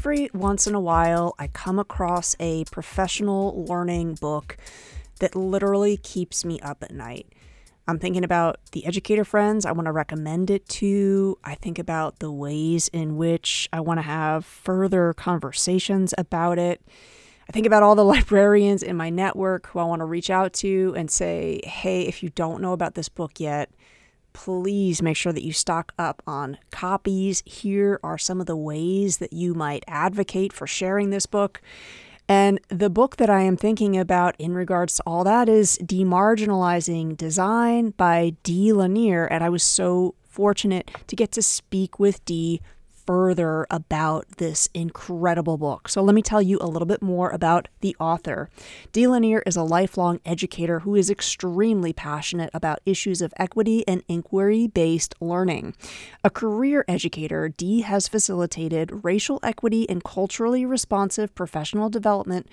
every once in a while, I come across a professional learning book that literally keeps me up at night. I'm thinking about the educator friends I want to recommend it to. I think about the ways in which I want to have further conversations about it. I think about all the librarians in my network who I want to reach out to and say, hey, if you don't know about this book yet, please make sure that you stock up on copies. Here are some of the ways that you might advocate for sharing this book. And the book that I am thinking about in regards to all that is Demarginalizing Design by Dee Lanier. And I was so fortunate to get to speak with Dee further about this incredible book. So, let me tell you a little bit more about the author. Dee Lanier is a lifelong educator who is extremely passionate about issues of equity and inquiry based learning. A career educator, Dee has facilitated racial equity and culturally responsive professional development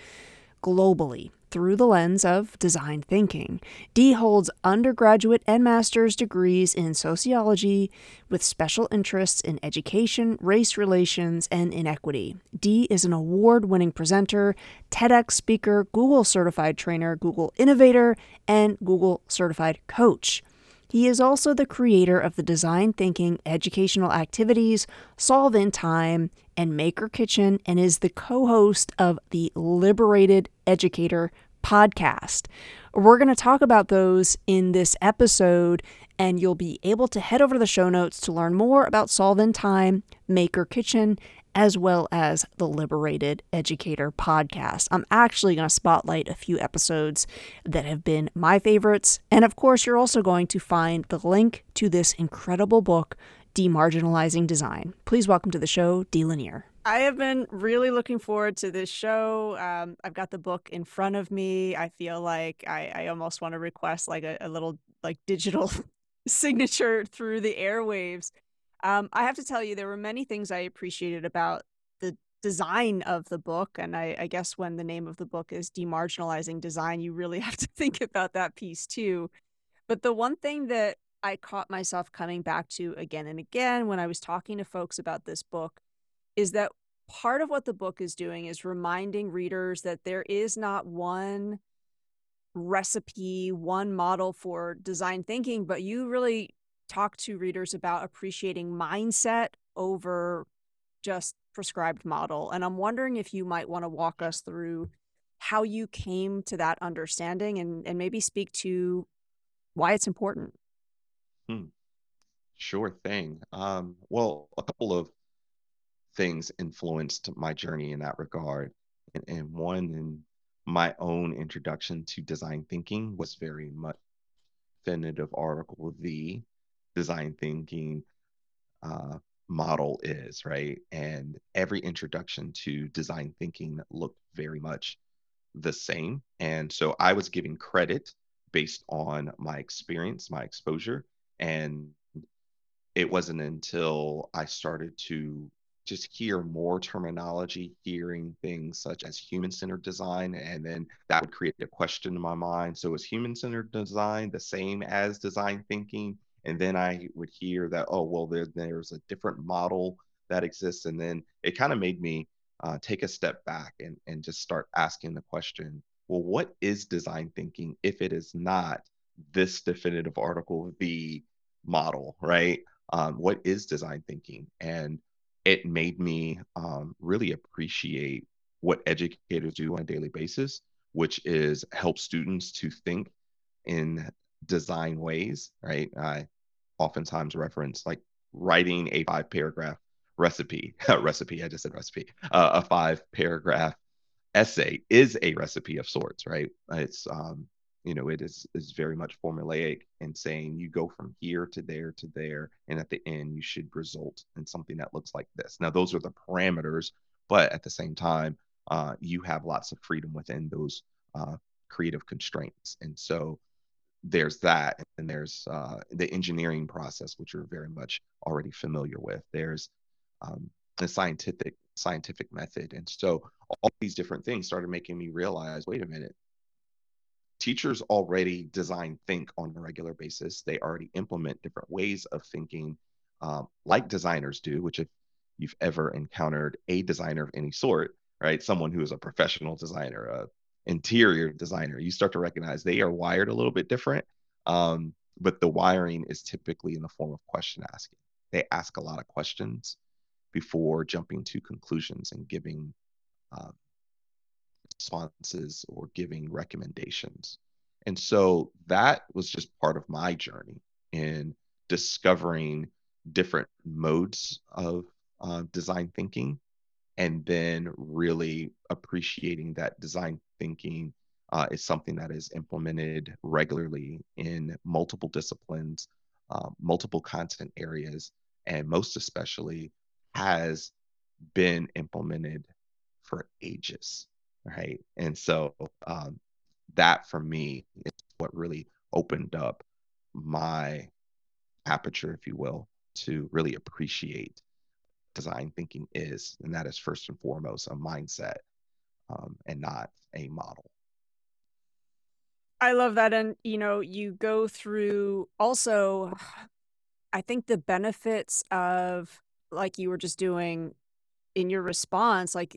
globally through the lens of design thinking. Dee holds undergraduate and master's degrees in sociology with special interests in education, race relations, and inequity. Dee is an award winning presenter, TEDx speaker, Google certified trainer, Google innovator, and Google certified coach. He is also the creator of the design thinking educational activities Solve in Time and Maker Kitchen and is the co host of the Liberated Educator podcast. We're going to talk about those in this episode, and you'll be able to head over to the show notes to learn more about Solve in Time, Maker Kitchen, as well as the Liberated Educator podcast. I'm actually going to spotlight a few episodes that have been my favorites. And of course, you're also going to find the link to this incredible book, Demarginalizing Design. Please welcome to the show, Dee Lanier. I have been really looking forward to this show. Um, I've got the book in front of me. I feel like I, I almost want to request like a, a little like digital signature through the airwaves um, I have to tell you, there were many things I appreciated about the design of the book. And I, I guess when the name of the book is Demarginalizing Design, you really have to think about that piece too. But the one thing that I caught myself coming back to again and again when I was talking to folks about this book is that part of what the book is doing is reminding readers that there is not one recipe, one model for design thinking, but you really talk to readers about appreciating mindset over just prescribed model. And I'm wondering if you might want to walk us through how you came to that understanding and, and maybe speak to why it's important. Hmm. Sure thing. Um, well, a couple of things influenced my journey in that regard. And, and one in my own introduction to design thinking was very much definitive article, the design thinking uh, model is, right? And every introduction to design thinking looked very much the same. And so I was giving credit based on my experience, my exposure. And it wasn't until I started to just hear more terminology, hearing things such as human centered design, and then that would create a question in my mind. So, is human centered design the same as design thinking? and then I would hear that oh well there, there's a different model that exists and then it kind of made me uh, take a step back and and just start asking the question well what is design thinking if it is not this definitive article the model right um, what is design thinking and it made me um, really appreciate what educators do on a daily basis which is help students to think in design ways, right? I oftentimes reference like writing a five paragraph recipe, recipe, I just said recipe, uh, a five paragraph essay is a recipe of sorts, right? It's, um, you know, it is is very much formulaic and saying you go from here to there to there, and at the end you should result in something that looks like this. Now, those are the parameters, but at the same time, uh, you have lots of freedom within those uh, creative constraints, and so there's that and there's uh, the engineering process which you're very much already familiar with. There's um, the scientific scientific method. And so all these different things started making me realize wait a minute teachers already design think on a regular basis they already implement different ways of thinking um, like designers do which if you've ever encountered a designer of any sort, right? Someone who is a professional designer, a interior designer, you start to recognize they are wired a little bit different. Um, but the wiring is typically in the form of question asking. They ask a lot of questions before jumping to conclusions and giving uh, responses or giving recommendations. And so that was just part of my journey in discovering different modes of uh, design thinking and then really appreciating that design thinking uh, is something that is implemented regularly in multiple disciplines, uh, multiple content areas, and most especially has been implemented for ages, right? And so um, that for me is what really opened up my aperture, if you will, to really appreciate design thinking is, and that is first and foremost a mindset um, and not a model. I love that. And, you know, you go through also, I think the benefits of, like you were just doing in your response, like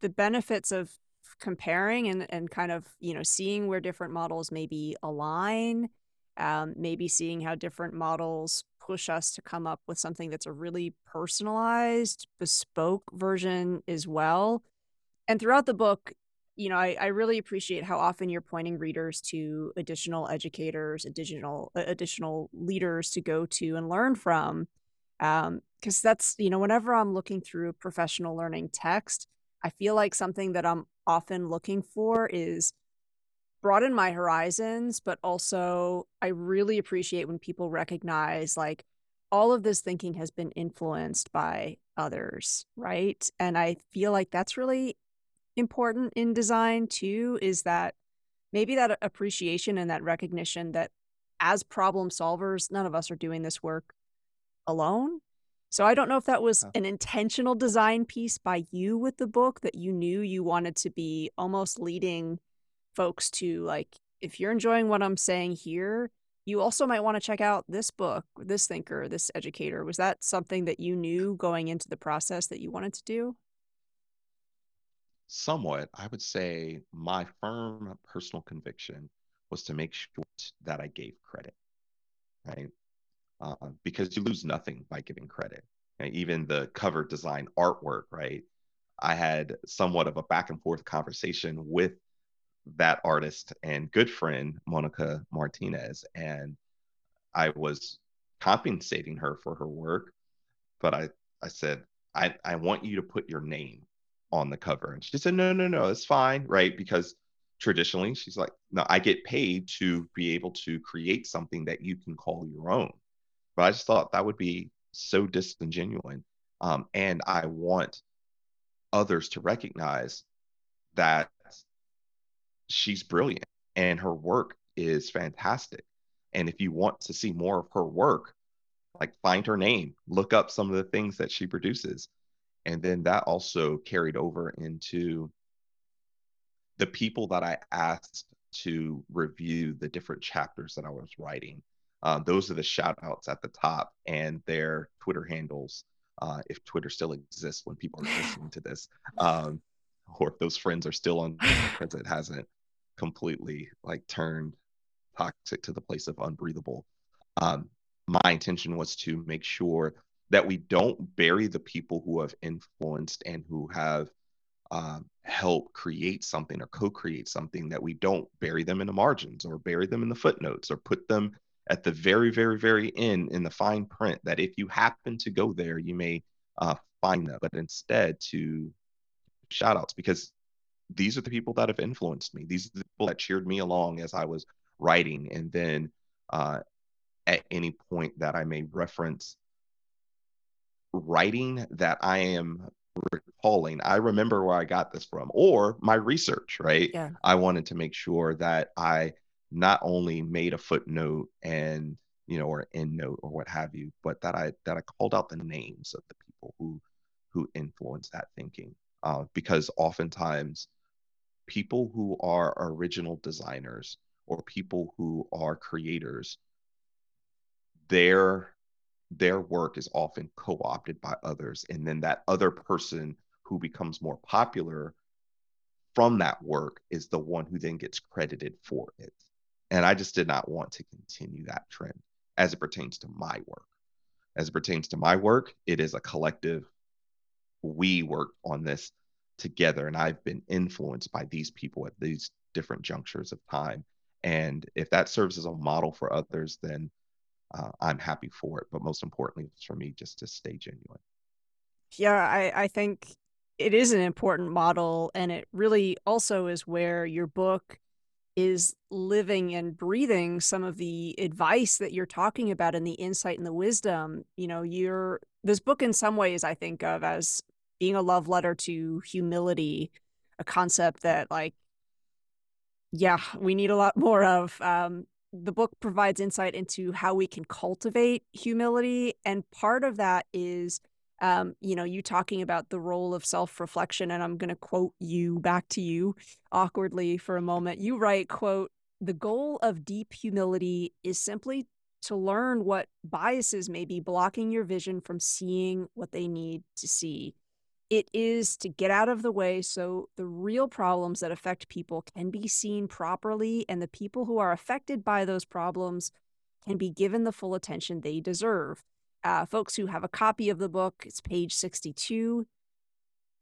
the benefits of comparing and, and kind of, you know, seeing where different models maybe align, um, maybe seeing how different models push us to come up with something that's a really personalized, bespoke version as well. And throughout the book, you know, I, I really appreciate how often you're pointing readers to additional educators, additional additional leaders to go to and learn from. Because um, that's, you know, whenever I'm looking through professional learning text, I feel like something that I'm often looking for is broaden my horizons, but also I really appreciate when people recognize like all of this thinking has been influenced by others, right? And I feel like that's really important in design too is that maybe that appreciation and that recognition that as problem solvers, none of us are doing this work alone. So I don't know if that was uh-huh. an intentional design piece by you with the book that you knew you wanted to be almost leading folks to like if you're enjoying what I'm saying here, you also might want to check out this book, this thinker, this educator. Was that something that you knew going into the process that you wanted to do? Somewhat. I would say my firm personal conviction was to make sure that I gave credit, right? Uh, because you lose nothing by giving credit. And even the cover design artwork, right? I had somewhat of a back and forth conversation with that artist and good friend Monica Martinez, and I was compensating her for her work, but I I said I I want you to put your name on the cover, and she said no no no it's fine right because traditionally she's like no I get paid to be able to create something that you can call your own, but I just thought that would be so disingenuous, um, and I want others to recognize that she's brilliant and her work is fantastic. And if you want to see more of her work, like find her name, look up some of the things that she produces. And then that also carried over into the people that I asked to review the different chapters that I was writing. Uh, those are the shout outs at the top and their Twitter handles, uh, if Twitter still exists when people are listening to this, um, or if those friends are still on because it hasn't completely like turned toxic to the place of unbreathable. Um, my intention was to make sure that we don't bury the people who have influenced and who have um, helped create something or co-create something that we don't bury them in the margins or bury them in the footnotes or put them at the very very very end in the fine print that if you happen to go there you may uh, find them but instead to shout outs because these are the people that have influenced me. These are the people that cheered me along as I was writing. And then uh, at any point that I may reference writing that I am recalling, I remember where I got this from, or my research, right? Yeah. I wanted to make sure that I not only made a footnote and you know or end note or what have you but that i that i called out the names of the people who who influenced that thinking. Uh, because oftentimes people who are original designers or people who are creators, their their work is often co-opted by others. And then that other person who becomes more popular from that work is the one who then gets credited for it and i just did not want to continue that trend as it pertains to my work as it pertains to my work it is a collective we work on this together and i've been influenced by these people at these different junctures of time and if that serves as a model for others then uh, I'm happy for it. But most importantly, for me just to stay genuine. Yeah, I, I think it is an important model. And it really also is where your book is living and breathing some of the advice that you're talking about and the insight and the wisdom. You know, you're this book, in some ways, I think of as being a love letter to humility, a concept that, like, yeah, we need a lot more of. Um, the book provides insight into how we can cultivate humility. And part of that is, um, you know, you talking about the role of self reflection. And I'm going to quote you back to you awkwardly for a moment. You write, quote, the goal of deep humility is simply to learn what biases may be blocking your vision from seeing what they need to see it is to get out of the way so the real problems that affect people can be seen properly and the people who are affected by those problems can be given the full attention they deserve. Uh, folks who have a copy of the book, it's page 62.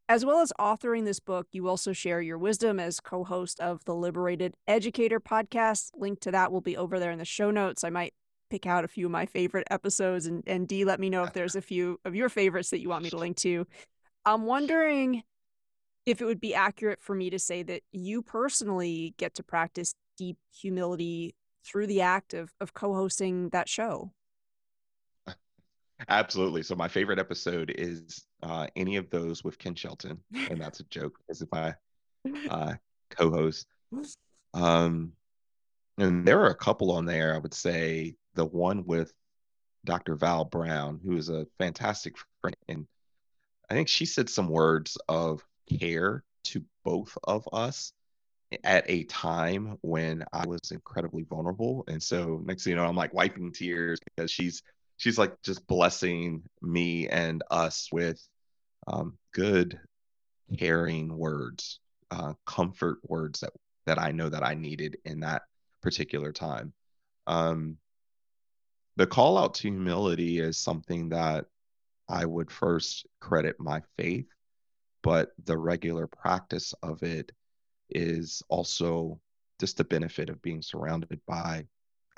As well as authoring this book, you also share your wisdom as co host of the Liberated Educator podcast. Link to that will be over there in the show notes. I might pick out a few of my favorite episodes and, and Dee, let me know if there's a few of your favorites that you want me to link to. I'm wondering if it would be accurate for me to say that you personally get to practice deep humility through the act of of co-hosting that show. Absolutely. So my favorite episode is uh, any of those with Ken Shelton, and that's a joke because if I uh, co-host. Um, and there are a couple on there. I would say the one with Dr. Val Brown, who is a fantastic friend and I think she said some words of care to both of us at a time when I was incredibly vulnerable. And so next thing you know, I'm like wiping tears because she's she's like just blessing me and us with um, good, caring words, uh, comfort words that that I know that I needed in that particular time. Um, the call out to humility is something that I would first credit my faith, but the regular practice of it is also just the benefit of being surrounded by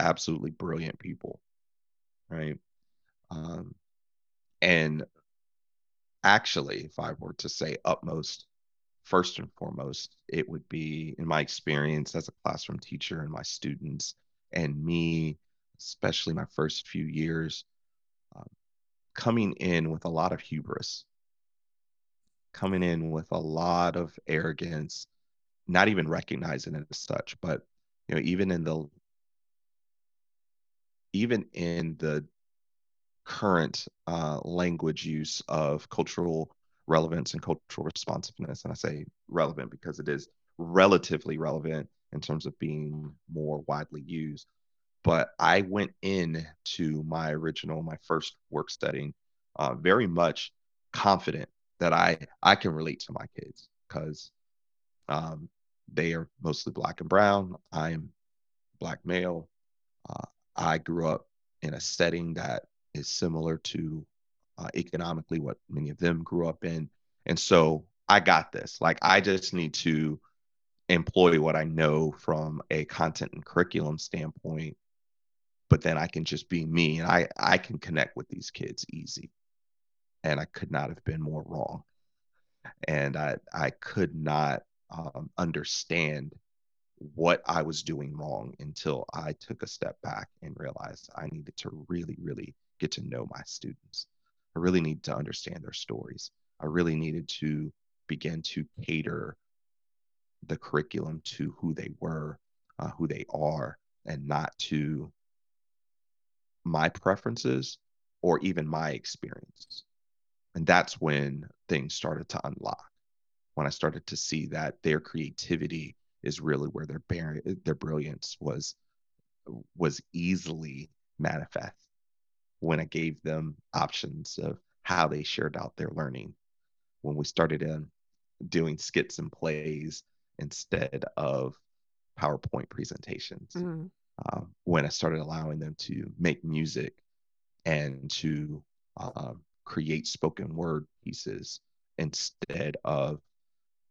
absolutely brilliant people, right? Um, and actually, if I were to say utmost, first and foremost, it would be in my experience as a classroom teacher and my students and me, especially my first few years, um, coming in with a lot of hubris, coming in with a lot of arrogance, not even recognizing it as such. But you know, even in the even in the current uh, language use of cultural relevance and cultural responsiveness, and I say relevant because it is relatively relevant in terms of being more widely used but I went in to my original, my first work studying, uh, very much confident that I I can relate to my kids because um, they are mostly black and brown. I am black male. Uh, I grew up in a setting that is similar to uh, economically what many of them grew up in, and so I got this. Like I just need to employ what I know from a content and curriculum standpoint but then I can just be me and I I can connect with these kids easy. And I could not have been more wrong. And I I could not um, understand what I was doing wrong until I took a step back and realized I needed to really, really get to know my students. I really need to understand their stories. I really needed to begin to cater the curriculum to who they were, uh, who they are, and not to my preferences or even my experience. And that's when things started to unlock. When I started to see that their creativity is really where their their brilliance was was easily manifest when I gave them options of how they shared out their learning. When we started in doing skits and plays instead of PowerPoint presentations. Mm-hmm. Uh, when I started allowing them to make music and to uh, create spoken word pieces instead of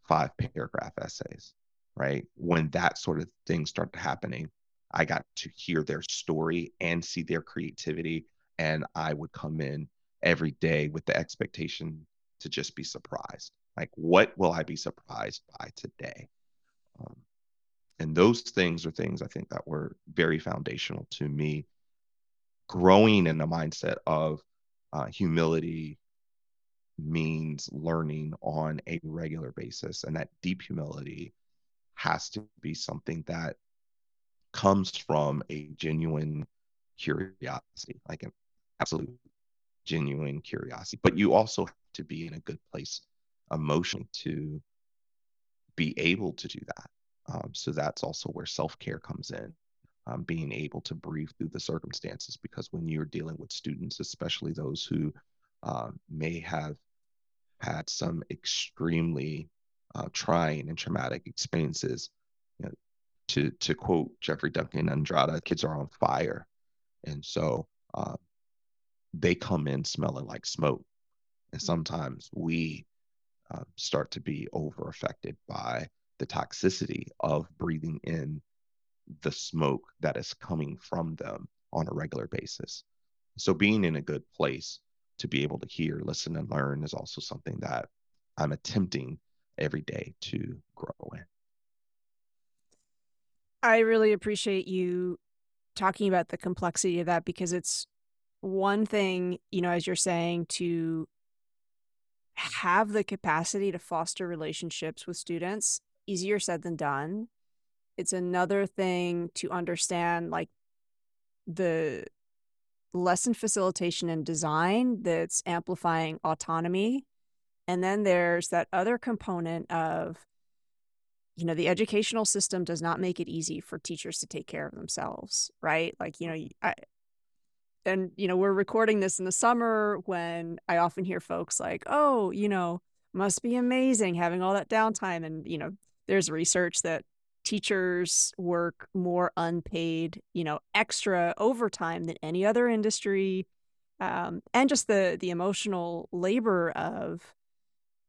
five paragraph essays, right? When that sort of thing started happening, I got to hear their story and see their creativity. And I would come in every day with the expectation to just be surprised. Like, what will I be surprised by today? Um, and those things are things I think that were very foundational to me growing in the mindset of uh, humility means learning on a regular basis. And that deep humility has to be something that comes from a genuine curiosity, like an absolute genuine curiosity. But you also have to be in a good place emotionally to be able to do that. Um, so that's also where self care comes in. Um, being able to breathe through the circumstances because when you're dealing with students, especially those who uh, may have had some extremely uh, trying and traumatic experiences, you know, to to quote Jeffrey Duncan Andrade, kids are on fire, and so uh, they come in smelling like smoke, and sometimes we uh, start to be over affected by the toxicity of breathing in the smoke that is coming from them on a regular basis. So being in a good place to be able to hear, listen, and learn is also something that I'm attempting every day to grow in. I really appreciate you talking about the complexity of that because it's one thing, you know, as you're saying, to have the capacity to foster relationships with students easier said than done. It's another thing to understand like the lesson facilitation and design that's amplifying autonomy. And then there's that other component of, you know, the educational system does not make it easy for teachers to take care of themselves, right? Like, you know, I, and, you know, we're recording this in the summer when I often hear folks like, oh, you know, must be amazing having all that downtime. And, you know, there's research that teachers work more unpaid, you know, extra overtime than any other industry. Um, and just the the emotional labor of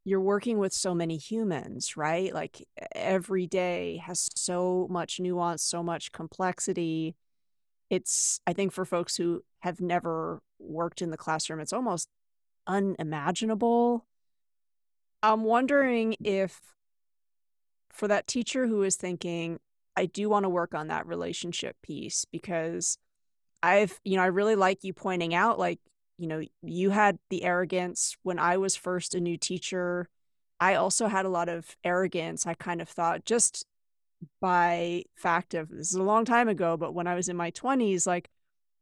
you're working with so many humans, right? Like every day has so much nuance, so much complexity. It's I think for folks who have never worked in the classroom, it's almost unimaginable. I'm wondering if for that teacher who is thinking, I do want to work on that relationship piece because I've, you know, I really like you pointing out, like, you know, you had the arrogance when I was first a new teacher. I also had a lot of arrogance. I kind of thought just by fact of this is a long time ago, but when I was in my 20s, like,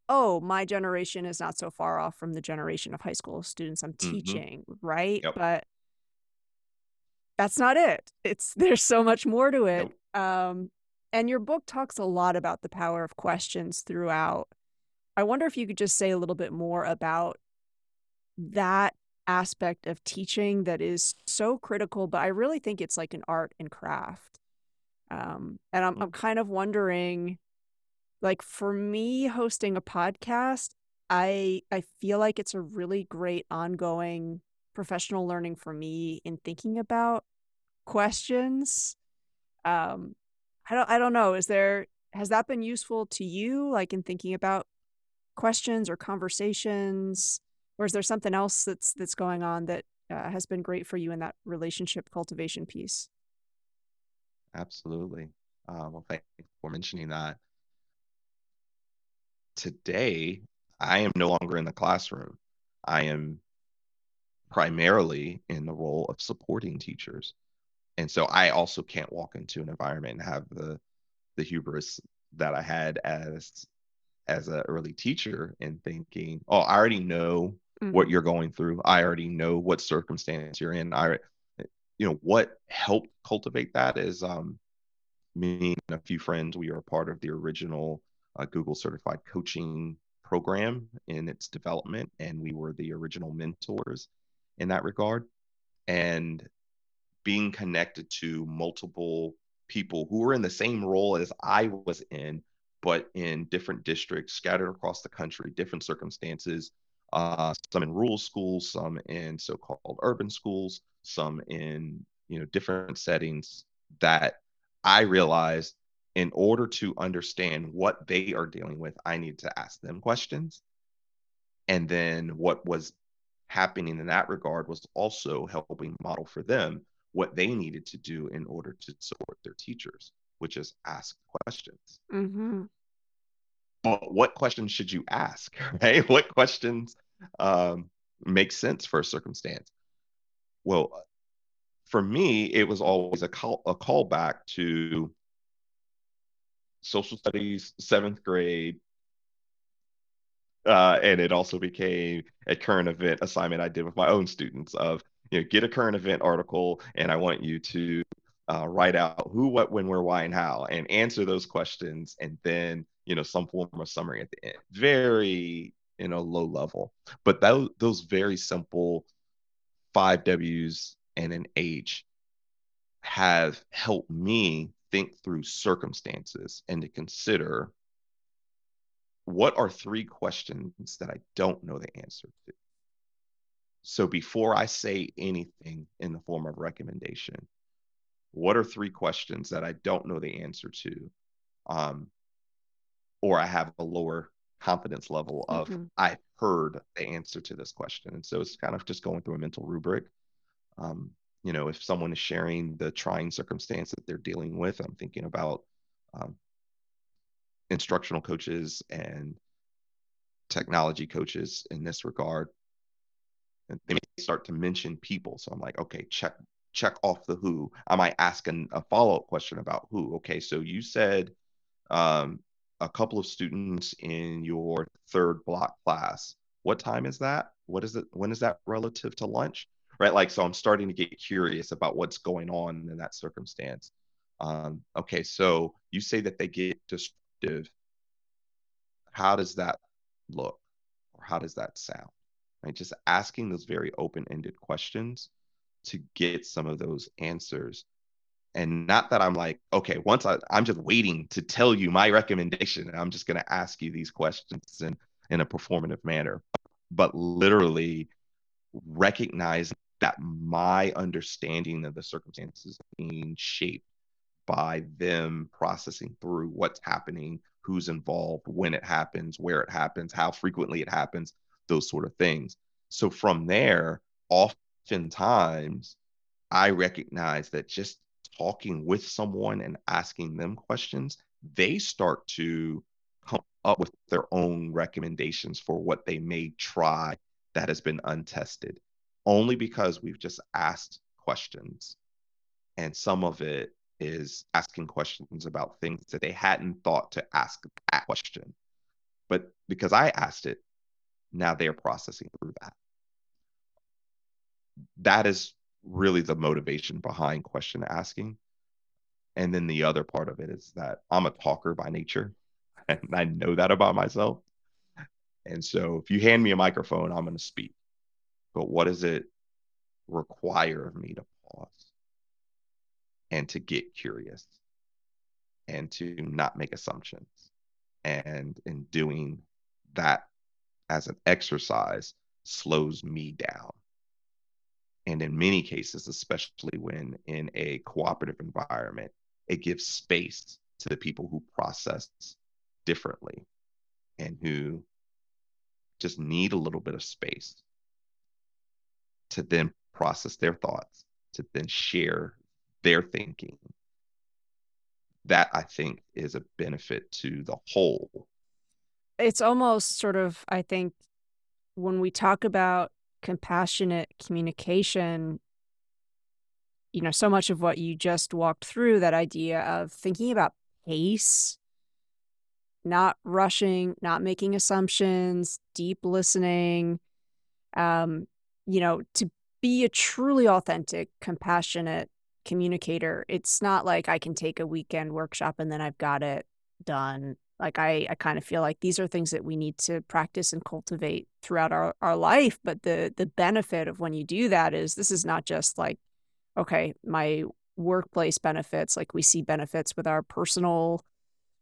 oh, my generation is not so far off from the generation of high school students I'm mm-hmm. teaching, right? Yep. But that's not it. It's there's so much more to it. Nope. Um, and your book talks a lot about the power of questions throughout. I wonder if you could just say a little bit more about that aspect of teaching that is so critical, but I really think it's like an art and craft. Um, and I'm, I'm kind of wondering, like for me hosting a podcast, I I feel like it's a really great ongoing professional learning for me in thinking about questions. Um, I don't I don't know. Is there has that been useful to you, like in thinking about questions or conversations, or is there something else that's that's going on that uh, has been great for you in that relationship cultivation piece? Absolutely. Uh, well, thank you for mentioning that. Today, I am no longer in the classroom. I am primarily in the role of supporting teachers and so I also can't walk into an environment and have the the hubris that I had as as an early teacher and thinking, oh, I already know mm-hmm. what you're going through. I already know what circumstance you're in. I, you know, what helped cultivate that is um, me and a few friends. We are part of the original uh, Google certified coaching program in its development, and we were the original mentors in that regard. And being connected to multiple people who were in the same role as I was in, but in different districts scattered across the country, different circumstances, uh, some in rural schools, some in so-called urban schools, some in you know different settings that I realized in order to understand what they are dealing with, I need to ask them questions. And then what was happening in that regard was also helping model for them what they needed to do in order to support their teachers, which is ask questions. Mm-hmm. But what questions should you ask? Right? What questions um, make sense for a circumstance? Well, for me, it was always a call a callback to social studies, seventh grade. Uh, and it also became a current event assignment I did with my own students of, you know, get a current event article and I want you to uh, write out who, what, when, where, why, and how, and answer those questions, and then you know some form of summary at the end. Very you know low level, but that, those very simple five W's and an H have helped me think through circumstances and to consider what are three questions that I don't know the answer to. So before I say anything in the form of recommendation, what are three questions that I don't know the answer to? Um, or I have a lower confidence level of mm-hmm. I've heard the answer to this question. And so it's kind of just going through a mental rubric. Um, you know, if someone is sharing the trying circumstance that they're dealing with, I'm thinking about um, instructional coaches and technology coaches in this regard. And they may start to mention people. So I'm like, okay, check check off the who. I might ask an, a follow up question about who. Okay, so you said um, a couple of students in your third block class. What time is that? What is it? When is that relative to lunch? right? Like, so I'm starting to get curious about what's going on in that circumstance. Um, okay, so you say that they get destructive. How does that look, or how does that sound? Right, just asking those very open-ended questions to get some of those answers and not that i'm like okay once I, i'm just waiting to tell you my recommendation i'm just going to ask you these questions in in a performative manner but literally recognize that my understanding of the circumstances being shaped by them processing through what's happening, who's involved, when it happens, where it happens, how frequently it happens, those sort of things. So from there, oftentimes I recognize that just talking with someone and asking them questions, they start to come up with their own recommendations for what they may try that has been untested only because we've just asked questions. And some of it is asking questions about things that they hadn't thought to ask that question. But because I asked it, now they're processing through that. That is really the motivation behind question asking. And then the other part of it is that I'm a talker by nature, and I know that about myself. And so if you hand me a microphone, I'm going to speak but what does it require of me to pause and to get curious and to not make assumptions? And in doing that as an exercise, slows me down. And in many cases, especially when in a cooperative environment, it gives space to the people who process differently and who just need a little bit of space to then process their thoughts, to then share their thinking. That I think is a benefit to the whole. It's almost sort of, I think, when we talk about compassionate communication, you know, so much of what you just walked through, that idea of thinking about pace, not rushing, not making assumptions, deep listening, um, you know, to be a truly authentic, compassionate communicator, it's not like I can take a weekend workshop and then I've got it done. Like I, I kind of feel like these are things that we need to practice and cultivate throughout our, our life. But the the benefit of when you do that is this is not just like, okay, my workplace benefits, like we see benefits with our personal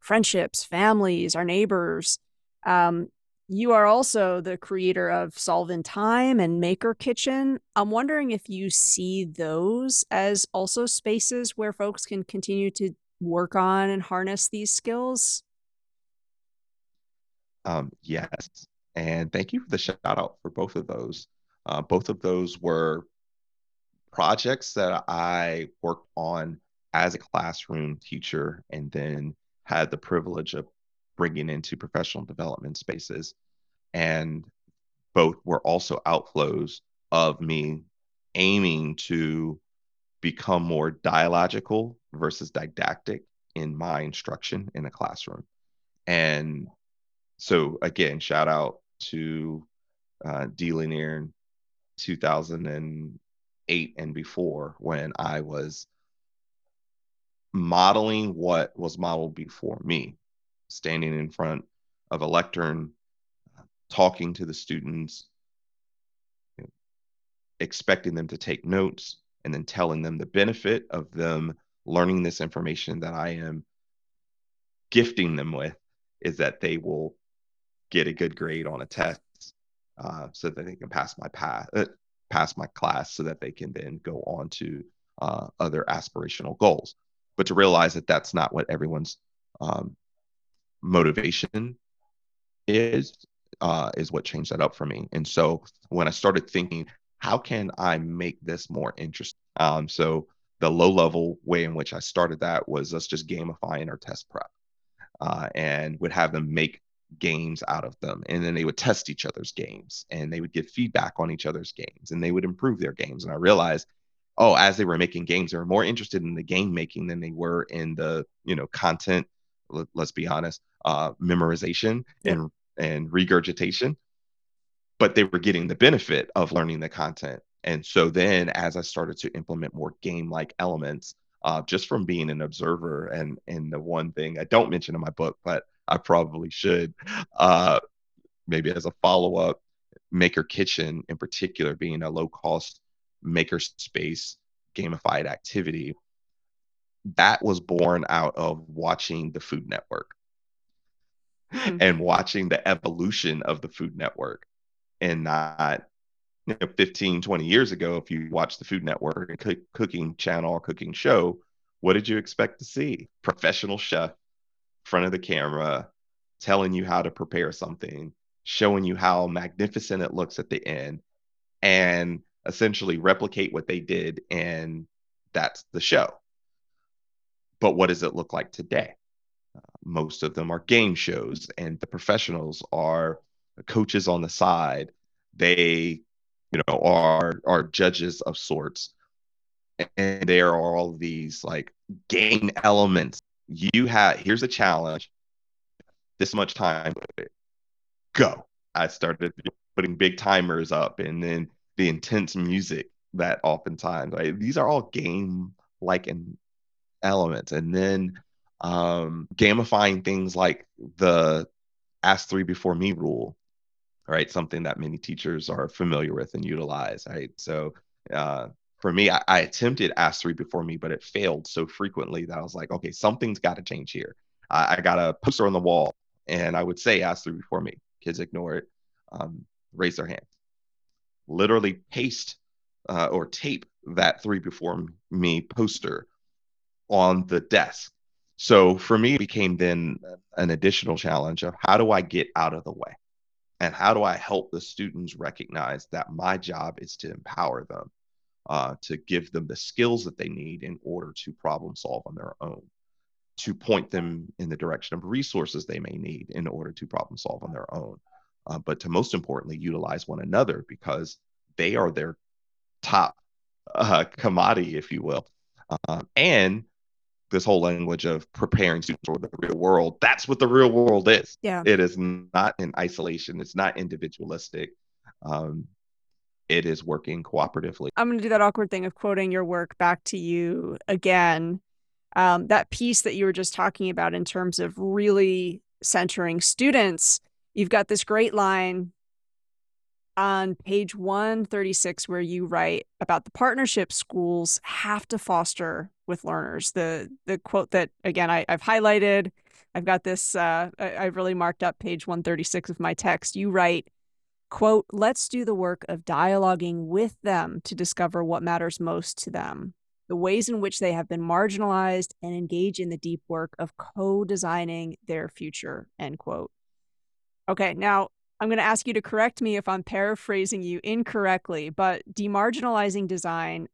friendships, families, our neighbors. Um, you are also the creator of Solve in Time and Maker Kitchen. I'm wondering if you see those as also spaces where folks can continue to work on and harness these skills. Um, yes. And thank you for the shout out for both of those. Uh, both of those were projects that I worked on as a classroom teacher and then had the privilege of bringing into professional development spaces. And both were also outflows of me aiming to become more dialogical versus didactic in my instruction in a classroom. And so, again, shout out to uh, Dee Lanier 2008 and before when I was modeling what was modeled before me, standing in front of a lectern, talking to the students, you know, expecting them to take notes, and then telling them the benefit of them learning this information that I am gifting them with is that they will get a good grade on a test uh, so that they can pass my path, uh, pass my class, so that they can then go on to uh, other aspirational goals but to realize that that's not what everyone's um, motivation is uh, is what changed that up for me. And so when I started thinking, how can I make this more interesting? Um, so the low level way in which I started that was us just gamifying our test prep uh, and would have them make games out of them. And then they would test each other's games and they would give feedback on each other's games and they would improve their games. And I realized oh, as they were making games, they were more interested in the game making than they were in the, you know, content, let, us be honest, uh, memorization yeah. and and regurgitation. But they were getting the benefit of learning the content. And so then as I started to implement more game-like elements, uh, just from being an observer and and the one thing I don't mention in my book, but I probably should, uh, maybe as a follow-up, Maker Kitchen in particular being a low-cost makerspace gamified activity that was born out of watching the food network mm-hmm. and watching the evolution of the food network and not you know, 15 20 years ago if you watched the food network and cooking channel or cooking show what did you expect to see professional chef front of the camera telling you how to prepare something showing you how magnificent it looks at the end and essentially replicate what they did and that's the show. But what does it look like today? Uh, most of them are game shows and the professionals are coaches on the side. They you know are are judges of sorts. And there are all these like game elements you have here's a challenge. This much time go. I started putting big timers up and then the intense music that oftentimes right? these are all game like and elements. And then um gamifying things like the ask three before me rule right? Something that many teachers are familiar with and utilize right? So uh for me I, I attempted ask three before me but it failed so frequently that i was like okay something's got to change here. I, I got a poster on the wall and i would say ask three before me. Kids ignore it. Um, raise their hand. Literally paste uh, or tape that three before me poster on the desk. So for me, it became then an additional challenge of how do I get out of the way? And how do I help the students recognize that my job is to empower them, uh, to give them the skills that they need in order to problem solve on their own, to point them in the direction of resources they may need in order to problem solve on their own uh, but to most importantly utilize one another because they are their top uh, commodity, if you will. Uh, and this whole language of preparing students for the real world, that's what the real world is. Yeah. It is not in isolation, it's not individualistic. Um, it is working cooperatively. I'm going to do that awkward thing of quoting your work back to you again. Um, that piece that you were just talking about in terms of really centering students, you've got this great line on page 136 where you write about the partnership schools have to foster with learners. The the quote that again I, have highlighted, I've got this uh, I, I've really marked up page 136 of my text. You write, quote, let's do the work of dialoguing with them to discover what matters most to them. The ways in which they have been marginalized and engage in the deep work of co-designing their future end quote. Okay now i'm going to ask you to correct me if i'm paraphrasing you incorrectly but demarginalizing design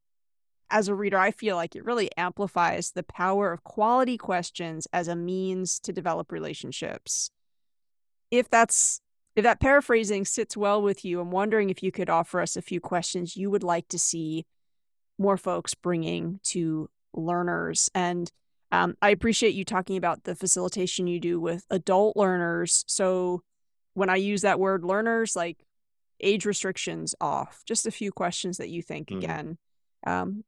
as a reader i feel like it really amplifies the power of quality questions as a means to develop relationships. If that's if that paraphrasing sits well with you i'm wondering if you could offer us a few questions you would like to see more folks bringing to learners. And um, I appreciate you talking about the facilitation you do with adult learners. So when I use that word learners, like age restrictions off, just a few questions that you think, mm. again, um,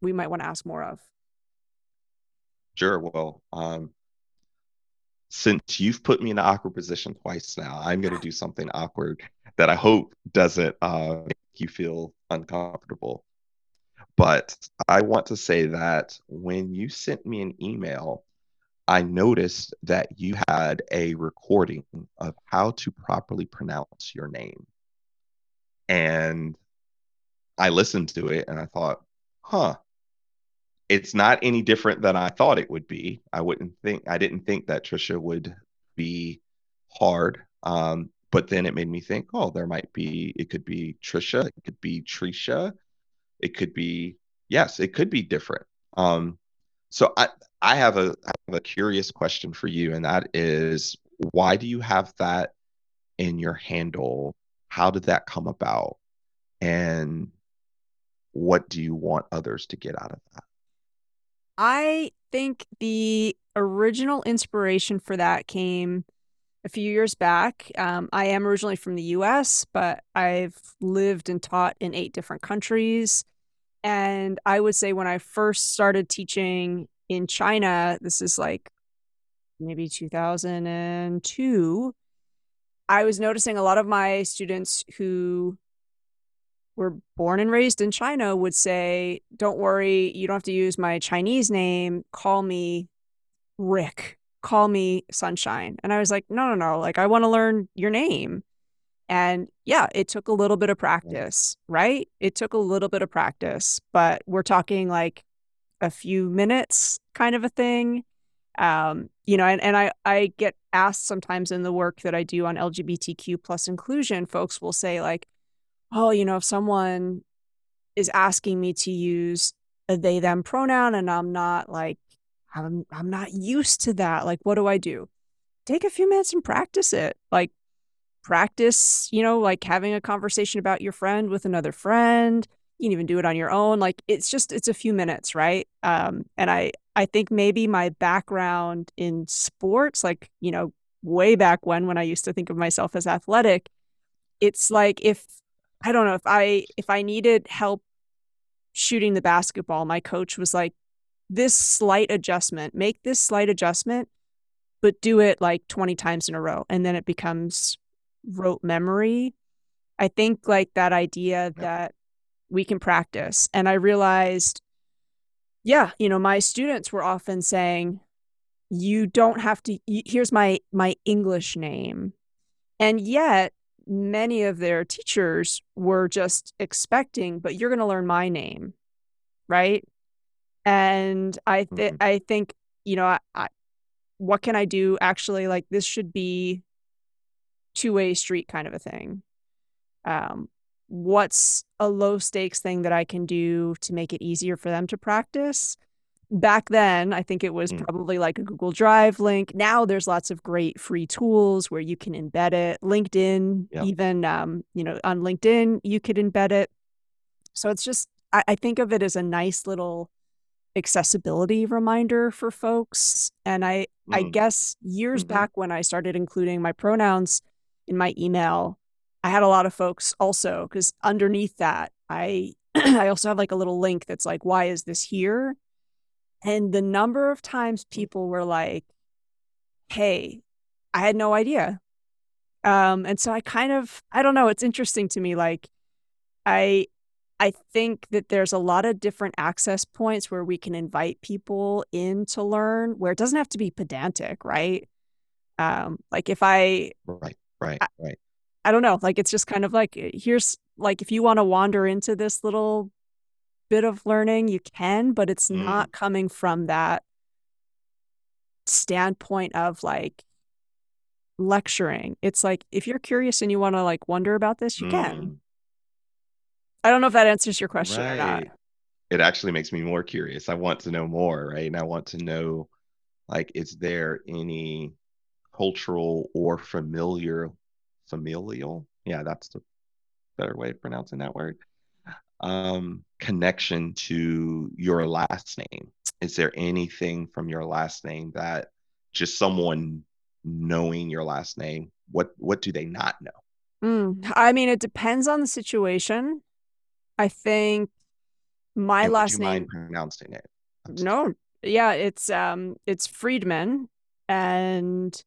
we might want to ask more of. Sure. Well, um, since you've put me in an awkward position twice now, I'm going to do something awkward that I hope doesn't uh, make you feel uncomfortable. But I want to say that when you sent me an email, I noticed that you had a recording of how to properly pronounce your name. And I listened to it and I thought, huh, it's not any different than I thought it would be. I wouldn't think, I didn't think that Trisha would be hard. Um, but then it made me think, oh, there might be, it could be Trisha, it could be Trisha, it could be yes, it could be different. Um, so I I have a I have a curious question for you, and that is why do you have that in your handle? How did that come about? And what do you want others to get out of that? I think the original inspiration for that came a few years back. Um, I am originally from the US, but I've lived and taught in eight different countries. And I would say when I first started teaching in China, this is like maybe 2002, I was noticing a lot of my students who were born and raised in China would say, Don't worry, you don't have to use my Chinese name. Call me Rick. Call me Sunshine. And I was like, No, no, no. Like, I want to learn your name. And yeah, it took a little bit of practice, right? It took a little bit of practice, but we're talking like a few minutes kind of a thing. Um, you know, and, and I, I get asked sometimes in the work that I do on LGBTQ plus inclusion, folks will say, like, oh, you know, if someone is asking me to use a they them pronoun and I'm not like I'm I'm not used to that. Like, what do I do? Take a few minutes and practice it. Like practice, you know, like having a conversation about your friend with another friend. You can even do it on your own. Like it's just it's a few minutes, right? Um, and I I think maybe my background in sports, like you know, way back when when I used to think of myself as athletic, it's like if I don't know if I if I needed help shooting the basketball, my coach was like, this slight adjustment, make this slight adjustment, but do it like 20 times in a row. And then it becomes rote memory. I think like that idea that we can practice. And I realized, yeah, you know, my students were often saying, you don't have to here's my my english name and yet many of their teachers were just expecting but you're going to learn my name right and i th- mm-hmm. i think you know I, I, what can i do actually like this should be two way street kind of a thing. Um, what's a low stakes thing that I can do to make it easier for them to practice? Back then, I think it was mm. probably like a Google Drive link. Now there's lots of great free tools where you can embed it. LinkedIn, even um, you know, on LinkedIn, you could embed it. So it's just I, I think of it as a nice little accessibility reminder for folks. And I mm. I guess years mm-hmm. back when I started including my pronouns, in my email, I had a lot of folks also because underneath that, I I also have like a little link that's like, why is this here? And the number of times people were like, hey, I had no idea. Um, and so I kind of, I don't know, it's interesting to me. Like, I, I think that there's a lot of different access points where we can invite people in to learn where it doesn't have to be pedantic, right? Um, like if I, right, right, I, right. I don't know, like it's just kind of like, here's like, if you want to wander into this little bit of learning, you can, but it's Mm, not coming from that standpoint of like lecturing. It's like if you're curious and you want to like wonder about this, you can. mm, I don't know if that answers your question or not. It actually makes me more curious. I want to know more, right? And I want to know, like, is there any cultural or familiar, familial? Yeah, that's the better way of pronouncing that word. Um, connection to your last name. Is there anything from your last name that just someone knowing your last name, what what do they not know? Mm, I mean, it depends on the situation. I think my And last name, pronouncing it? I'm so sorry. no, yeah, it's um it's Friedman and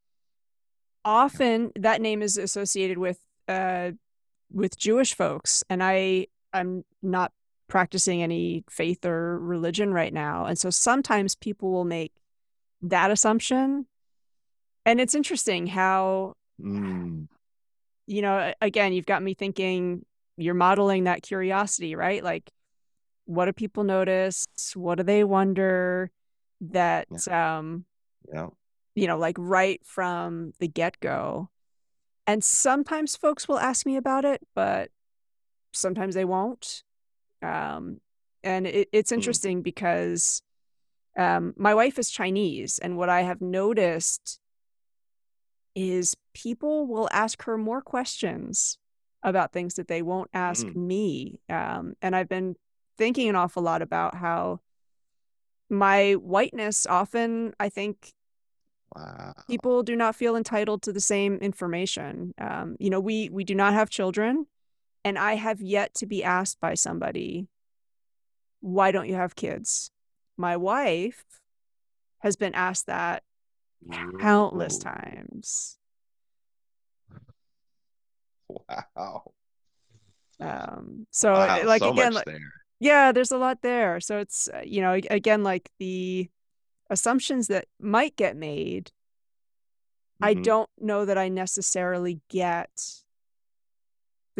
often that name is associated with uh with Jewish folks and I I'm not practicing any faith or religion right now. And so sometimes people will make that assumption. And it's interesting how Mm, you know, again, you've got me thinking you're modeling that curiosity, right? Like, what do people notice? What do they wonder that, yeah, um, yeah. you know, like right from the get-go? And sometimes folks will ask me about it, but sometimes they won't. Um, and it, it's Mm, interesting because um, my wife is Chinese, and what I have noticed is people will ask her more questions about things that they won't ask mm, me. Um, and I've been thinking an awful lot about how my whiteness often, I think, wow. people do not feel entitled to the same information. Um, you know, we we do not have children, and I have yet to be asked by somebody, "Why don't you have kids?" My wife has been asked that countless times. Wow. Um, so Wow. like So again, like there. Yeah, there's a lot there. So it's, uh, you know, again, like the assumptions that might get made, I hmm don't know that I necessarily get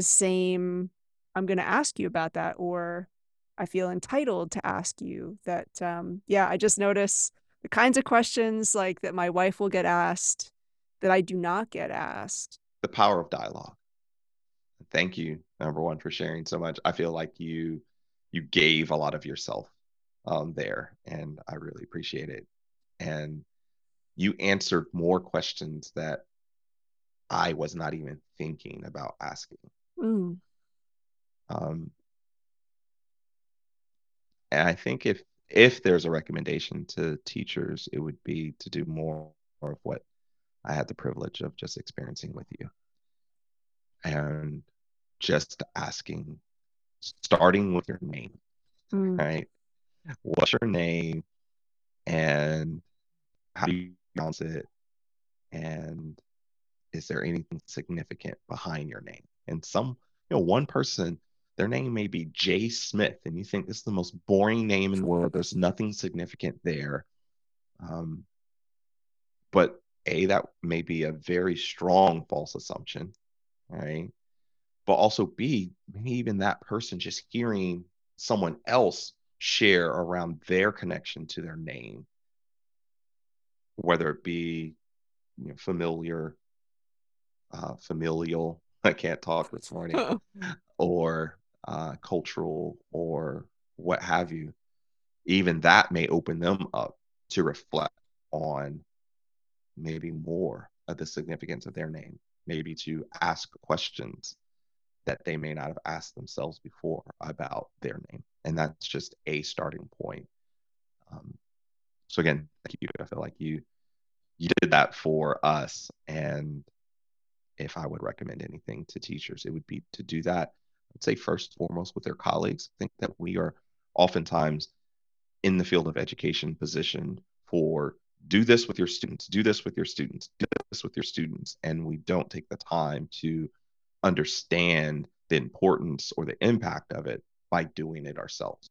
the same, I'm going to ask you about that, or I feel entitled to ask you that. Um, yeah, I just notice the kinds of questions like that my wife will get asked that I do not get asked. The power of dialogue. Thank you, number one, for sharing so much. I feel like you you gave a lot of yourself um, there, and I really appreciate it. And you answered more questions that I was not even thinking about asking. Mm, Um, and I think if if there's a recommendation to teachers, it would be to do more, of what I had the privilege of just experiencing with you, and just asking, starting with your name, mm, right? What's your name, and how do you pronounce it, and is there anything significant behind your name? And some, you know, one person, their name may be Jay Smith, and you think this is the most boring name in the world. There's nothing significant there. Um, but A, that may be a very strong false assumption, right? But also B, maybe even that person just hearing someone else share around their connection to their name, whether it be you know, familiar, uh, familial, I can't talk this morning, or uh, cultural, or what have you, even that may open them up to reflect on maybe more of the significance of their name, maybe to ask questions that they may not have asked themselves before about their name. And that's just a starting point. Um, so again, thank you. I feel like you you did that for us. And if I would recommend anything to teachers, it would be to do that. I'd say first and foremost with their colleagues. I think that we are oftentimes in the field of education positioned for do this with your students, do this with your students, do this with your students and we don't take the time to understand the importance or the impact of it by doing it ourselves.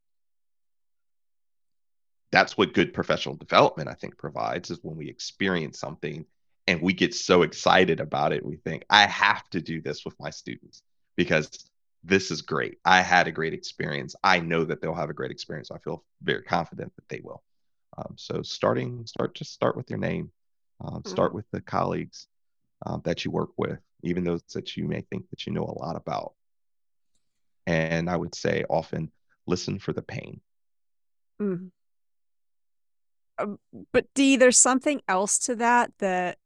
That's what good professional development, I think, provides is when we experience something and we get so excited about it, we think, I have to do this with my students because this is great. I had a great experience. I know that they'll have a great experience. I feel very confident that they will. Um, so starting, start just start with your name, um, mm-hmm. start with the colleagues um, that you work with, even those that you may think that you know a lot about. And I would say often listen for the pain. Mm-hmm. Um, but D, there's something else to that that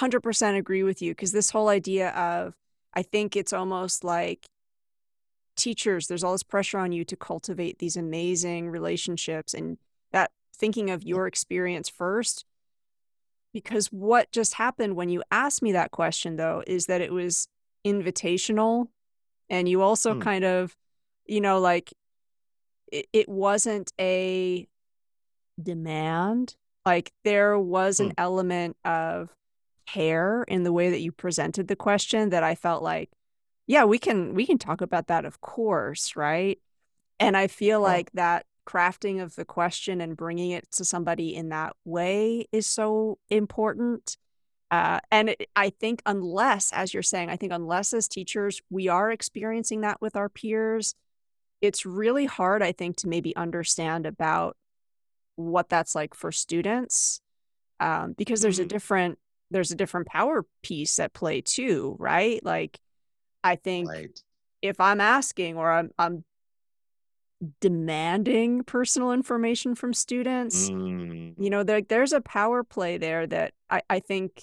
100% agree with you because this whole idea of I think it's almost like teachers, there's all this pressure on you to cultivate these amazing relationships and that thinking of your experience first. Because what just happened when you asked me that question, though, is that it was invitational. And you also hmm. kind of, you know, like it, it wasn't a demand. Like there was an hmm. element of care in the way that you presented the question that I felt like, yeah, we can we can talk about that, of course, right? And I feel like that crafting of the question and bringing it to somebody in that way is so important. Uh, and it, I think, unless, as you're saying, I think unless as teachers we are experiencing that with our peers, it's really hard, I think, to maybe understand about what that's like for students um, because there's mm-hmm. a different there's a different power piece at play too, right? Like I think right. if I'm asking or I'm I'm demanding personal information from students, mm. you know, there, there's a power play there that I, I think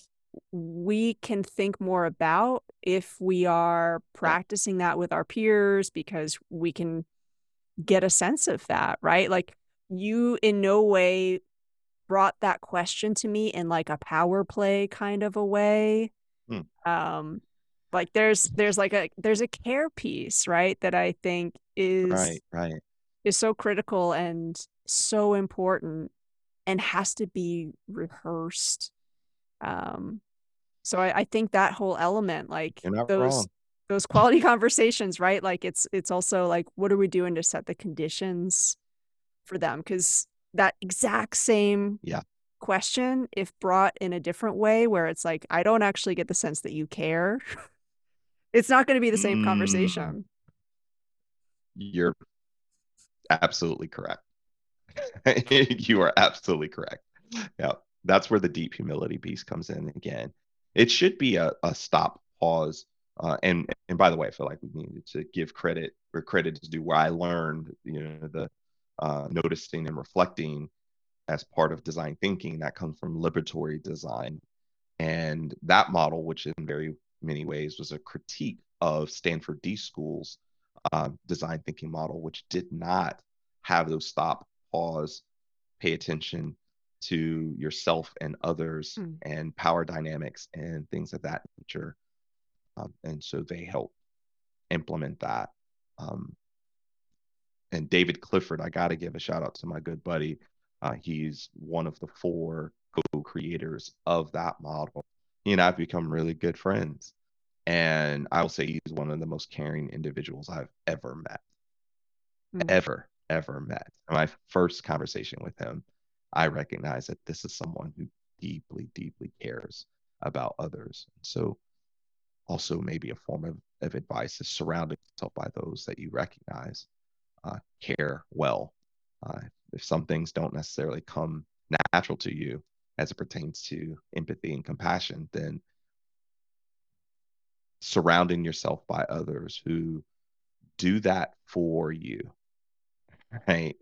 we can think more about if we are practicing that with our peers because we can get a sense of that, right? Like you in no way brought that question to me in like a power play kind of a way. Hmm. Um, like there's there's like a there's a care piece, right? That I think is right, right, is so critical and so important and has to be rehearsed. Um, so I, I think that whole element, like those wrong. those quality conversations, right? Like it's it's also like what are we doing to set the conditions for them? Because that exact same yeah. question if brought in a different way where it's like i don't actually get the sense that you care. It's not going to be the same mm. conversation. You're absolutely correct. You are absolutely correct. Yeah that's where the deep humility piece comes in again. It should be a, a stop pause uh, and and by the way i feel like we needed to give credit where credit is due where i learned you know the uh, noticing and reflecting as part of design thinking that comes from liberatory design. And that model, which in very many ways was a critique of Stanford D School's uh, design thinking model, which did not have those stop, pause, pay attention to yourself and others mm. and power dynamics and things of that nature. Um, and so they help implement that. Um, and David Clifford, I got to give a shout out to my good buddy. Uh, he's one of the four co-creators of that model. He and I've become really good friends, and I will say he's one of the most caring individuals I've ever met, mm-hmm. ever, ever met. My first conversation with him, I recognize that this is someone who deeply, deeply cares about others. So, also maybe a form of, of advice is surrounding yourself by those that you recognize uh, care well. Uh, if some things don't necessarily come natural to you as it pertains to empathy and compassion, then surrounding yourself by others who do that for you, right?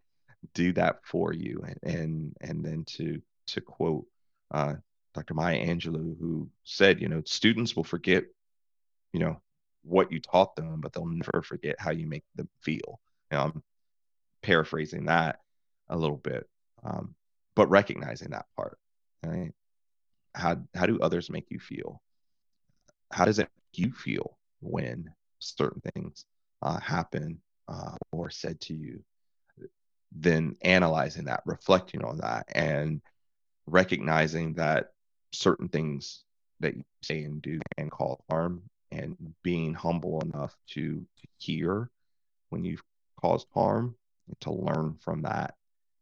Do that for you, and and, and then to to quote uh, Dr. Maya Angelou, who said, you know, students will forget, you know, what you taught them, but they'll never forget how you make them feel. I'm paraphrasing that a little bit, um, but recognizing that part. Right? How how do others make you feel? How does it make you feel when certain things uh, happen uh, or said to you? Then analyzing that, reflecting on that, and recognizing that certain things that you say and do can call harm and being humble enough to, to hear when you've caused harm to learn from that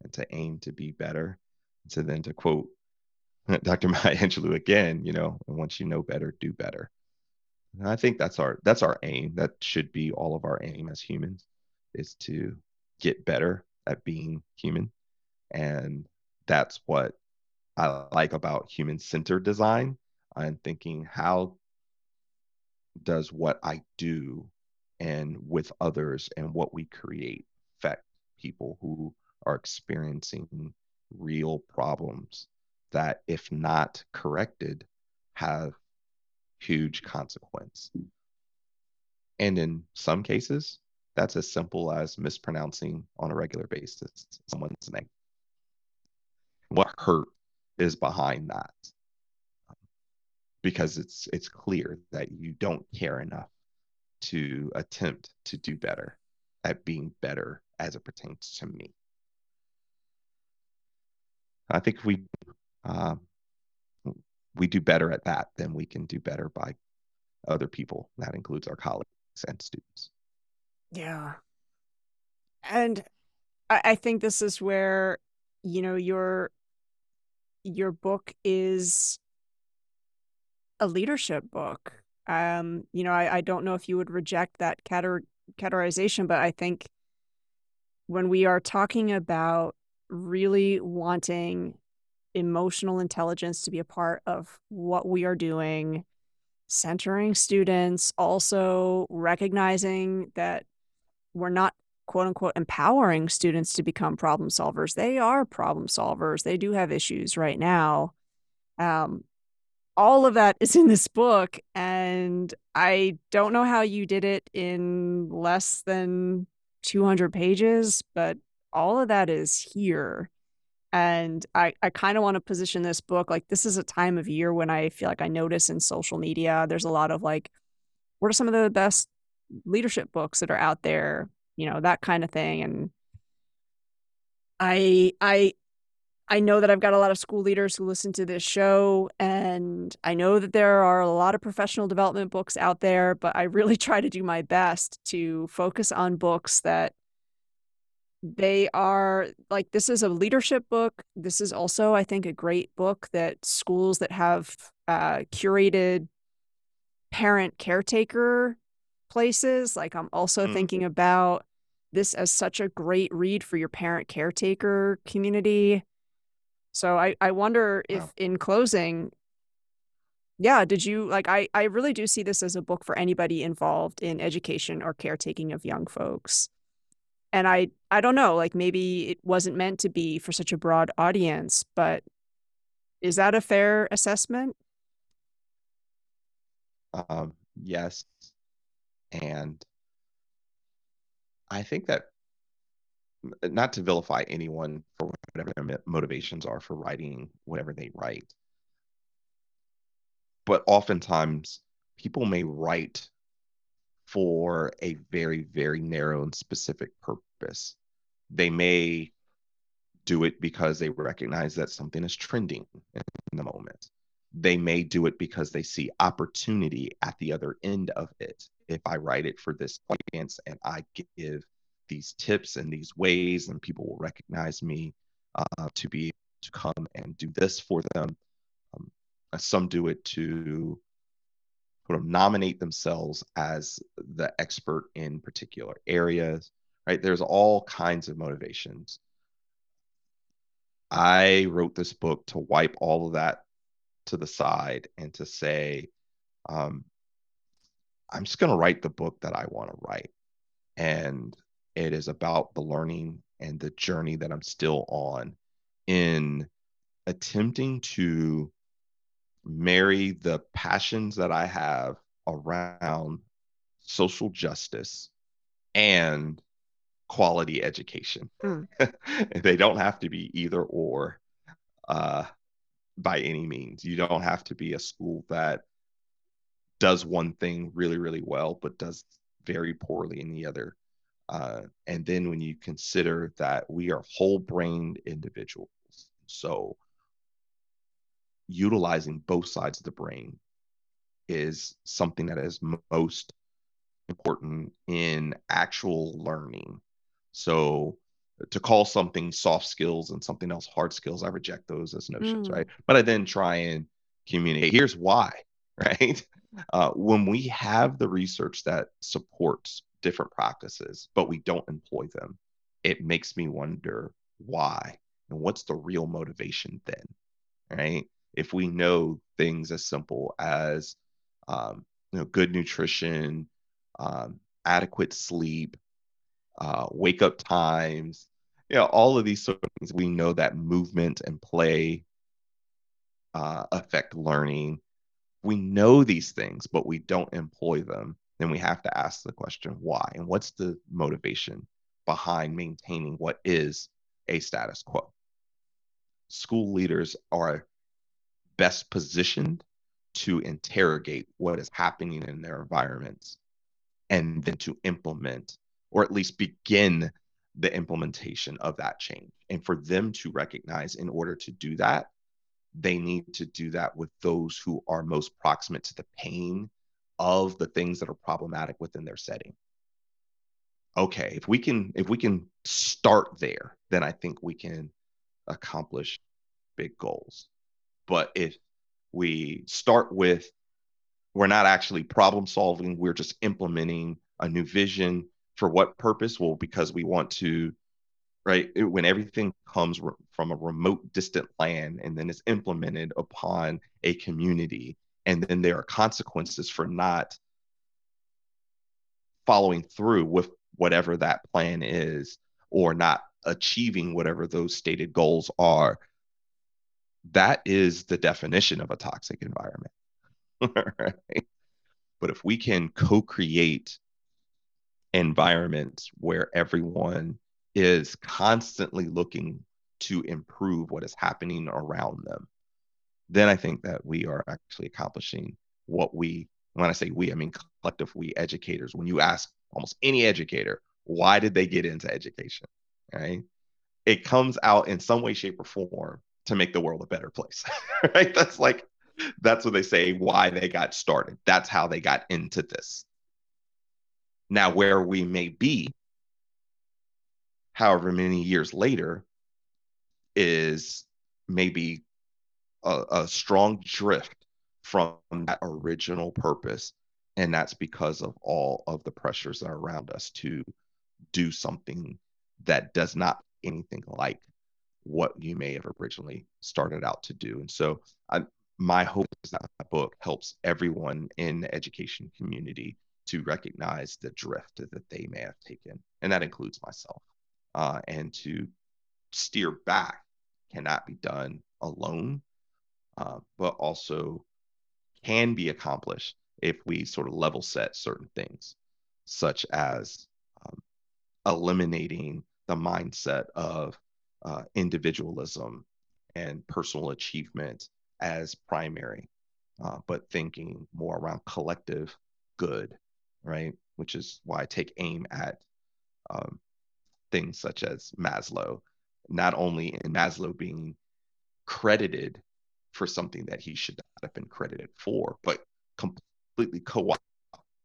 and to aim to be better. And so then to quote Dr. Maya Angelou again, you know, once you know better, do better. And I think that's our that's our aim. That should be all of our aim as humans is to get better at being human. And that's what I like about human centered design. I'm thinking, how does what I do and with others and what we create affect people who are experiencing real problems that, if not corrected, have huge consequence. And in some cases, that's as simple as mispronouncing on a regular basis someone's name. What hurt is behind that? Because it's it's clear that you don't care enough to attempt to do better at being better as it pertains to me. I think we um, we do better at that, then we can do better by other people. That includes our colleagues and students. Yeah. And I, I think this is where, you know, your your book is a leadership book. Um, you know, I, I don't know if you would reject that categor- categorization, but I think when we are talking about really wanting emotional intelligence to be a part of what we are doing, centering students, also recognizing that we're not quote unquote empowering students to become problem solvers. They are problem solvers. They do have issues right now. Um, all of that is in this book. And I don't know how you did it in less than 200 pages, but all of that is here. And I, I kind of want to position this book like this is a time of year when I feel like I notice in social media, there's a lot of like, what are some of the best leadership books that are out there? You know, that kind of thing. And I, I, I know that I've got a lot of school leaders who listen to this show, and I know that there are a lot of professional development books out there, but I really try to do my best to focus on books that they are like this is a leadership book this is also i think a great book that schools that have uh, curated parent caretaker places like i'm also mm. thinking about this as such a great read for your parent caretaker community so i i wonder if wow. in closing yeah did you like i i really do see this as a book for anybody involved in education or caretaking of young folks and i i don't know like maybe it wasn't meant to be for such a broad audience but is that a fair assessment um yes and i think that not to vilify anyone for whatever their motivations are for writing whatever they write but oftentimes people may write for a very, very narrow and specific purpose. They may do it because they recognize that something is trending in the moment. They may do it because they see opportunity at the other end of it. If I write it for this audience and I give these tips and these ways, and people will recognize me uh, to be to come and do this for them. Um, some do it to sort of nominate themselves as the expert in particular areas, right? There's all kinds of motivations. I wrote this book to wipe all of that to the side and to say, um, I'm just going to write the book that I want to write. And it is about the learning and the journey that I'm still on in attempting to marry the passions that I have around social justice and quality education. Mm. they don't have to be either or uh, by any means. You don't have to be a school that does one thing really, really well, but does very poorly in the other. Uh, and then when you consider that we are whole brained individuals, so utilizing both sides of the brain is something that is most important in actual learning. So to call something soft skills and something else hard skills, I reject those as notions, mm. right? But I then try and communicate. Here's why, right? Uh, when we have the research that supports different practices, but we don't employ them, it makes me wonder why and what's the real motivation then, right? If we know things as simple as um, you know, good nutrition, um, adequate sleep, uh, wake up times, you know, all of these sort of things. We know that movement and play uh, affect learning. We know these things, but we don't employ them. Then we have to ask the question why and what's the motivation behind maintaining what is a status quo. School leaders are best positioned to interrogate what is happening in their environments and then to implement or at least begin the implementation of that change. And for them to recognize in order to do that, they need to do that with those who are most proximate to the pain of the things that are problematic within their setting. Okay, if we can if we can start there, then I think we can accomplish big goals. But if we start with we're not actually problem solving we're just implementing a new vision for what purpose well because we want to right it, when everything comes re- from a remote distant land and then is implemented upon a community and then there are consequences for not following through with whatever that plan is or not achieving whatever those stated goals are that is the definition of a toxic environment. right? But if we can co create environments where everyone is constantly looking to improve what is happening around them, then I think that we are actually accomplishing what we, when I say we, I mean collective we educators. When you ask almost any educator, why did they get into education? Right? It comes out in some way, shape, or form to make the world a better place. right? That's like that's what they say why they got started. That's how they got into this. Now, where we may be, however many years later, is maybe a, a strong drift from that original purpose. And that's because of all of the pressures that are around us to do something that does not anything like what you may have originally started out to do. And so I, my hope is that my book helps everyone in the education community to recognize the drift that they may have taken, and that includes myself, uh, and to steer back cannot be done alone, uh, but also can be accomplished if we sort of level set certain things, such as um, eliminating the mindset of uh, individualism and personal achievement as primary, uh, but thinking more around collective good, right? Which is why I take aim at um, things such as Maslow, not only in Maslow being credited for something that he should not have been credited for, but completely co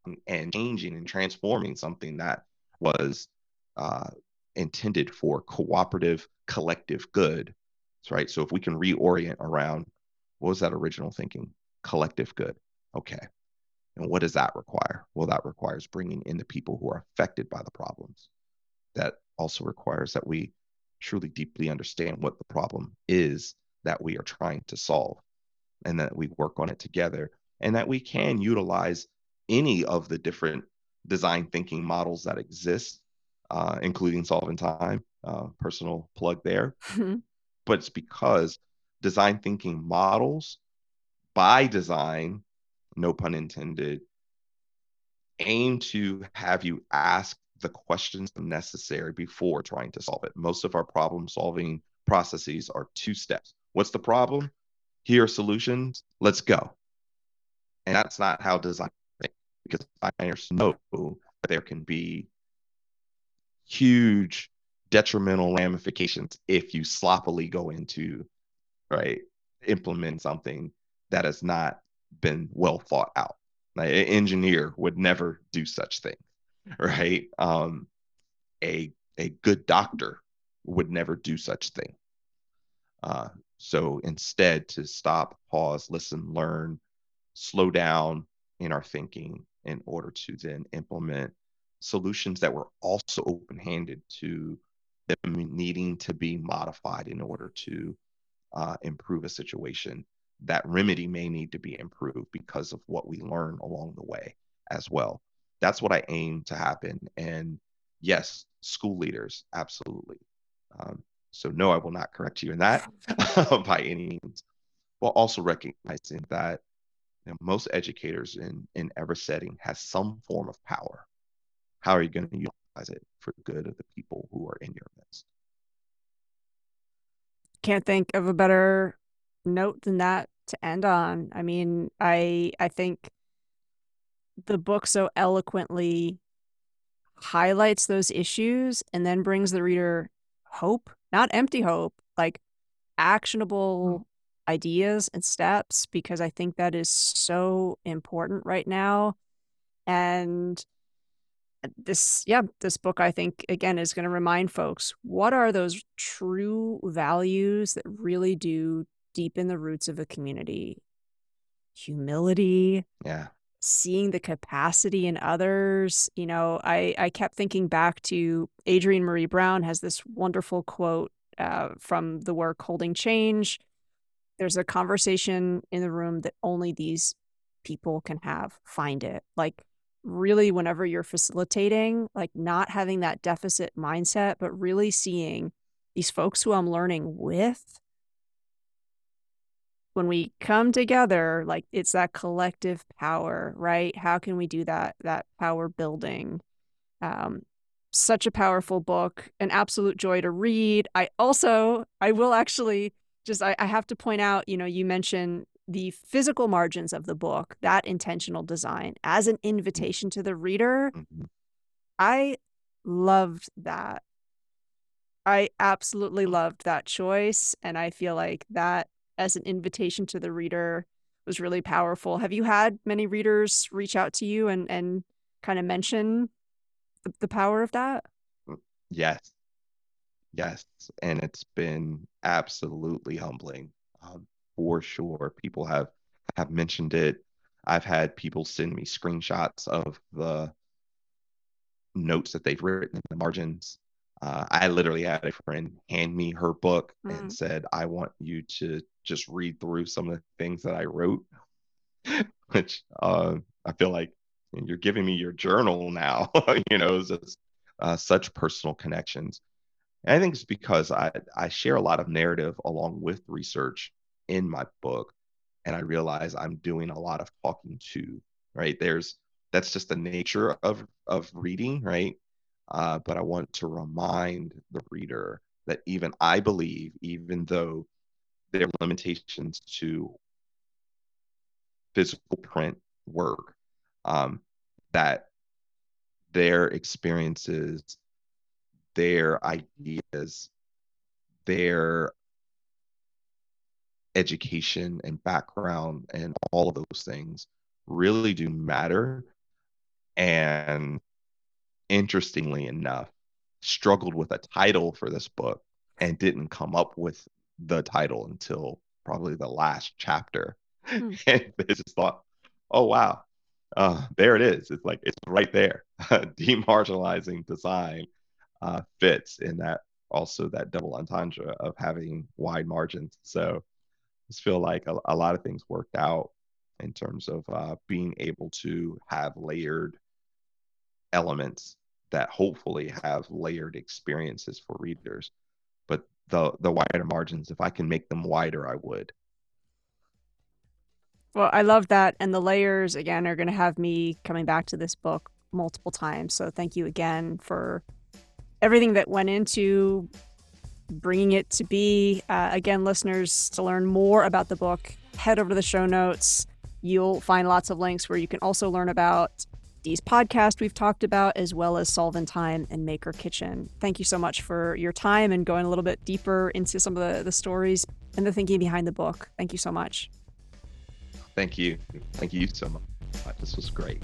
opting and changing and transforming something that was uh, intended for cooperative collective good right? So if we can reorient around what was that original thinking? Collective good. Okay. And what does that require? Well that requires bringing in the people who are affected by the problems. That also requires that we truly deeply understand what the problem is that we are trying to solve and that we work on it together and that we can utilize any of the different design thinking models that exist uh, including Solve in Time, uh, personal plug there. but it's because design thinking models, by design, no pun intended, aim to have you ask the questions necessary before trying to solve it. Most of our problem solving processes are two steps. What's the problem? Here are solutions. Let's go. And that's not how design because designers know that there can be huge detrimental ramifications if you sloppily go into right implement something that has not been well thought out. Like, an engineer would never do such thing, right? Um, a a good doctor would never do such thing. Uh, so instead, to stop, pause, listen, learn, slow down in our thinking in order to then implement solutions that were also open handed to them needing to be modified in order to uh, improve a situation. That remedy may need to be improved because of what we learn along the way as well. That's what I aim to happen. And yes, school leaders, absolutely. Um, so, no, I will not correct you in that by any means, while also recognizing that you know, most educators in, in every setting has some form of power. How are you going to utilize it for the good of the people who are in your midst? Can't think of a better note than that to end on. I mean, I I think the book so eloquently highlights those issues and then brings the reader hope, not empty hope, like actionable mm. ideas and steps because I think that is so important right now. And this yeah this book i think again is going to remind folks what are those true values that really do deepen the roots of a community humility yeah seeing the capacity in others you know i i kept thinking back to adrienne maree brown has this wonderful quote uh, from the work holding change there's a conversation in the room that only these people can have find it like really whenever you're facilitating, like not having that deficit mindset, but really seeing these folks who I'm learning with. When we come together, like it's that collective power, right? How can we do that? That power building. Um, such a powerful book, an absolute joy to read. I also, I will actually just, I, I have to point out, you know, you mentioned the physical margins of the book, that intentional design as an invitation to the reader. Mm-hmm. I loved that. I absolutely loved that choice. And I feel like that as an invitation to the reader was really powerful. Have you had many readers reach out to you and, and kind of mention the, the power of that? Mm, yes. Yes. And it's been absolutely humbling. Um, for sure. People have have mentioned it. I've had people send me screenshots of the notes that they've written in the margins. Uh, I literally had a friend hand me her book mm. and said, "I want you to just read through some of the things that I wrote," which uh, I feel like you're giving me your journal now. you know, it's just uh, such personal connections. And I think it's because I I share a lot of narrative along with research in my book and i realize i'm doing a lot of talking to right there's that's just the nature of of reading right uh, but i want to remind the reader that even i believe even though there are limitations to physical print work um, that their experiences their ideas their education and background and all of those things really do matter. And interestingly enough, struggled with a title for this book and didn't come up with the title until probably the last chapter. Hmm. and they just thought, oh, wow, uh, there it is. It's like, it's right there. Demarginalizing design uh, fits in that also that double entendre of having wide margins. So I just feel like a, a lot of things worked out in terms of uh, being able to have layered elements that hopefully have layered experiences for readers. But the the wider margins, if I can make them wider, I would. Well, I love that, and the layers again are going to have me coming back to this book multiple times. So thank you again for everything that went into bringing it to be. Uh, again, listeners, to learn more about the book, head over to the show notes. You'll find lots of links where you can also learn about Dee's podcast we've talked about, as well as Solve in Time and Maker Kitchen. Thank you so much for your time and going a little bit deeper into some of the, the stories and the thinking behind the book. Thank you so much. Thank you. Thank you so much. This was great.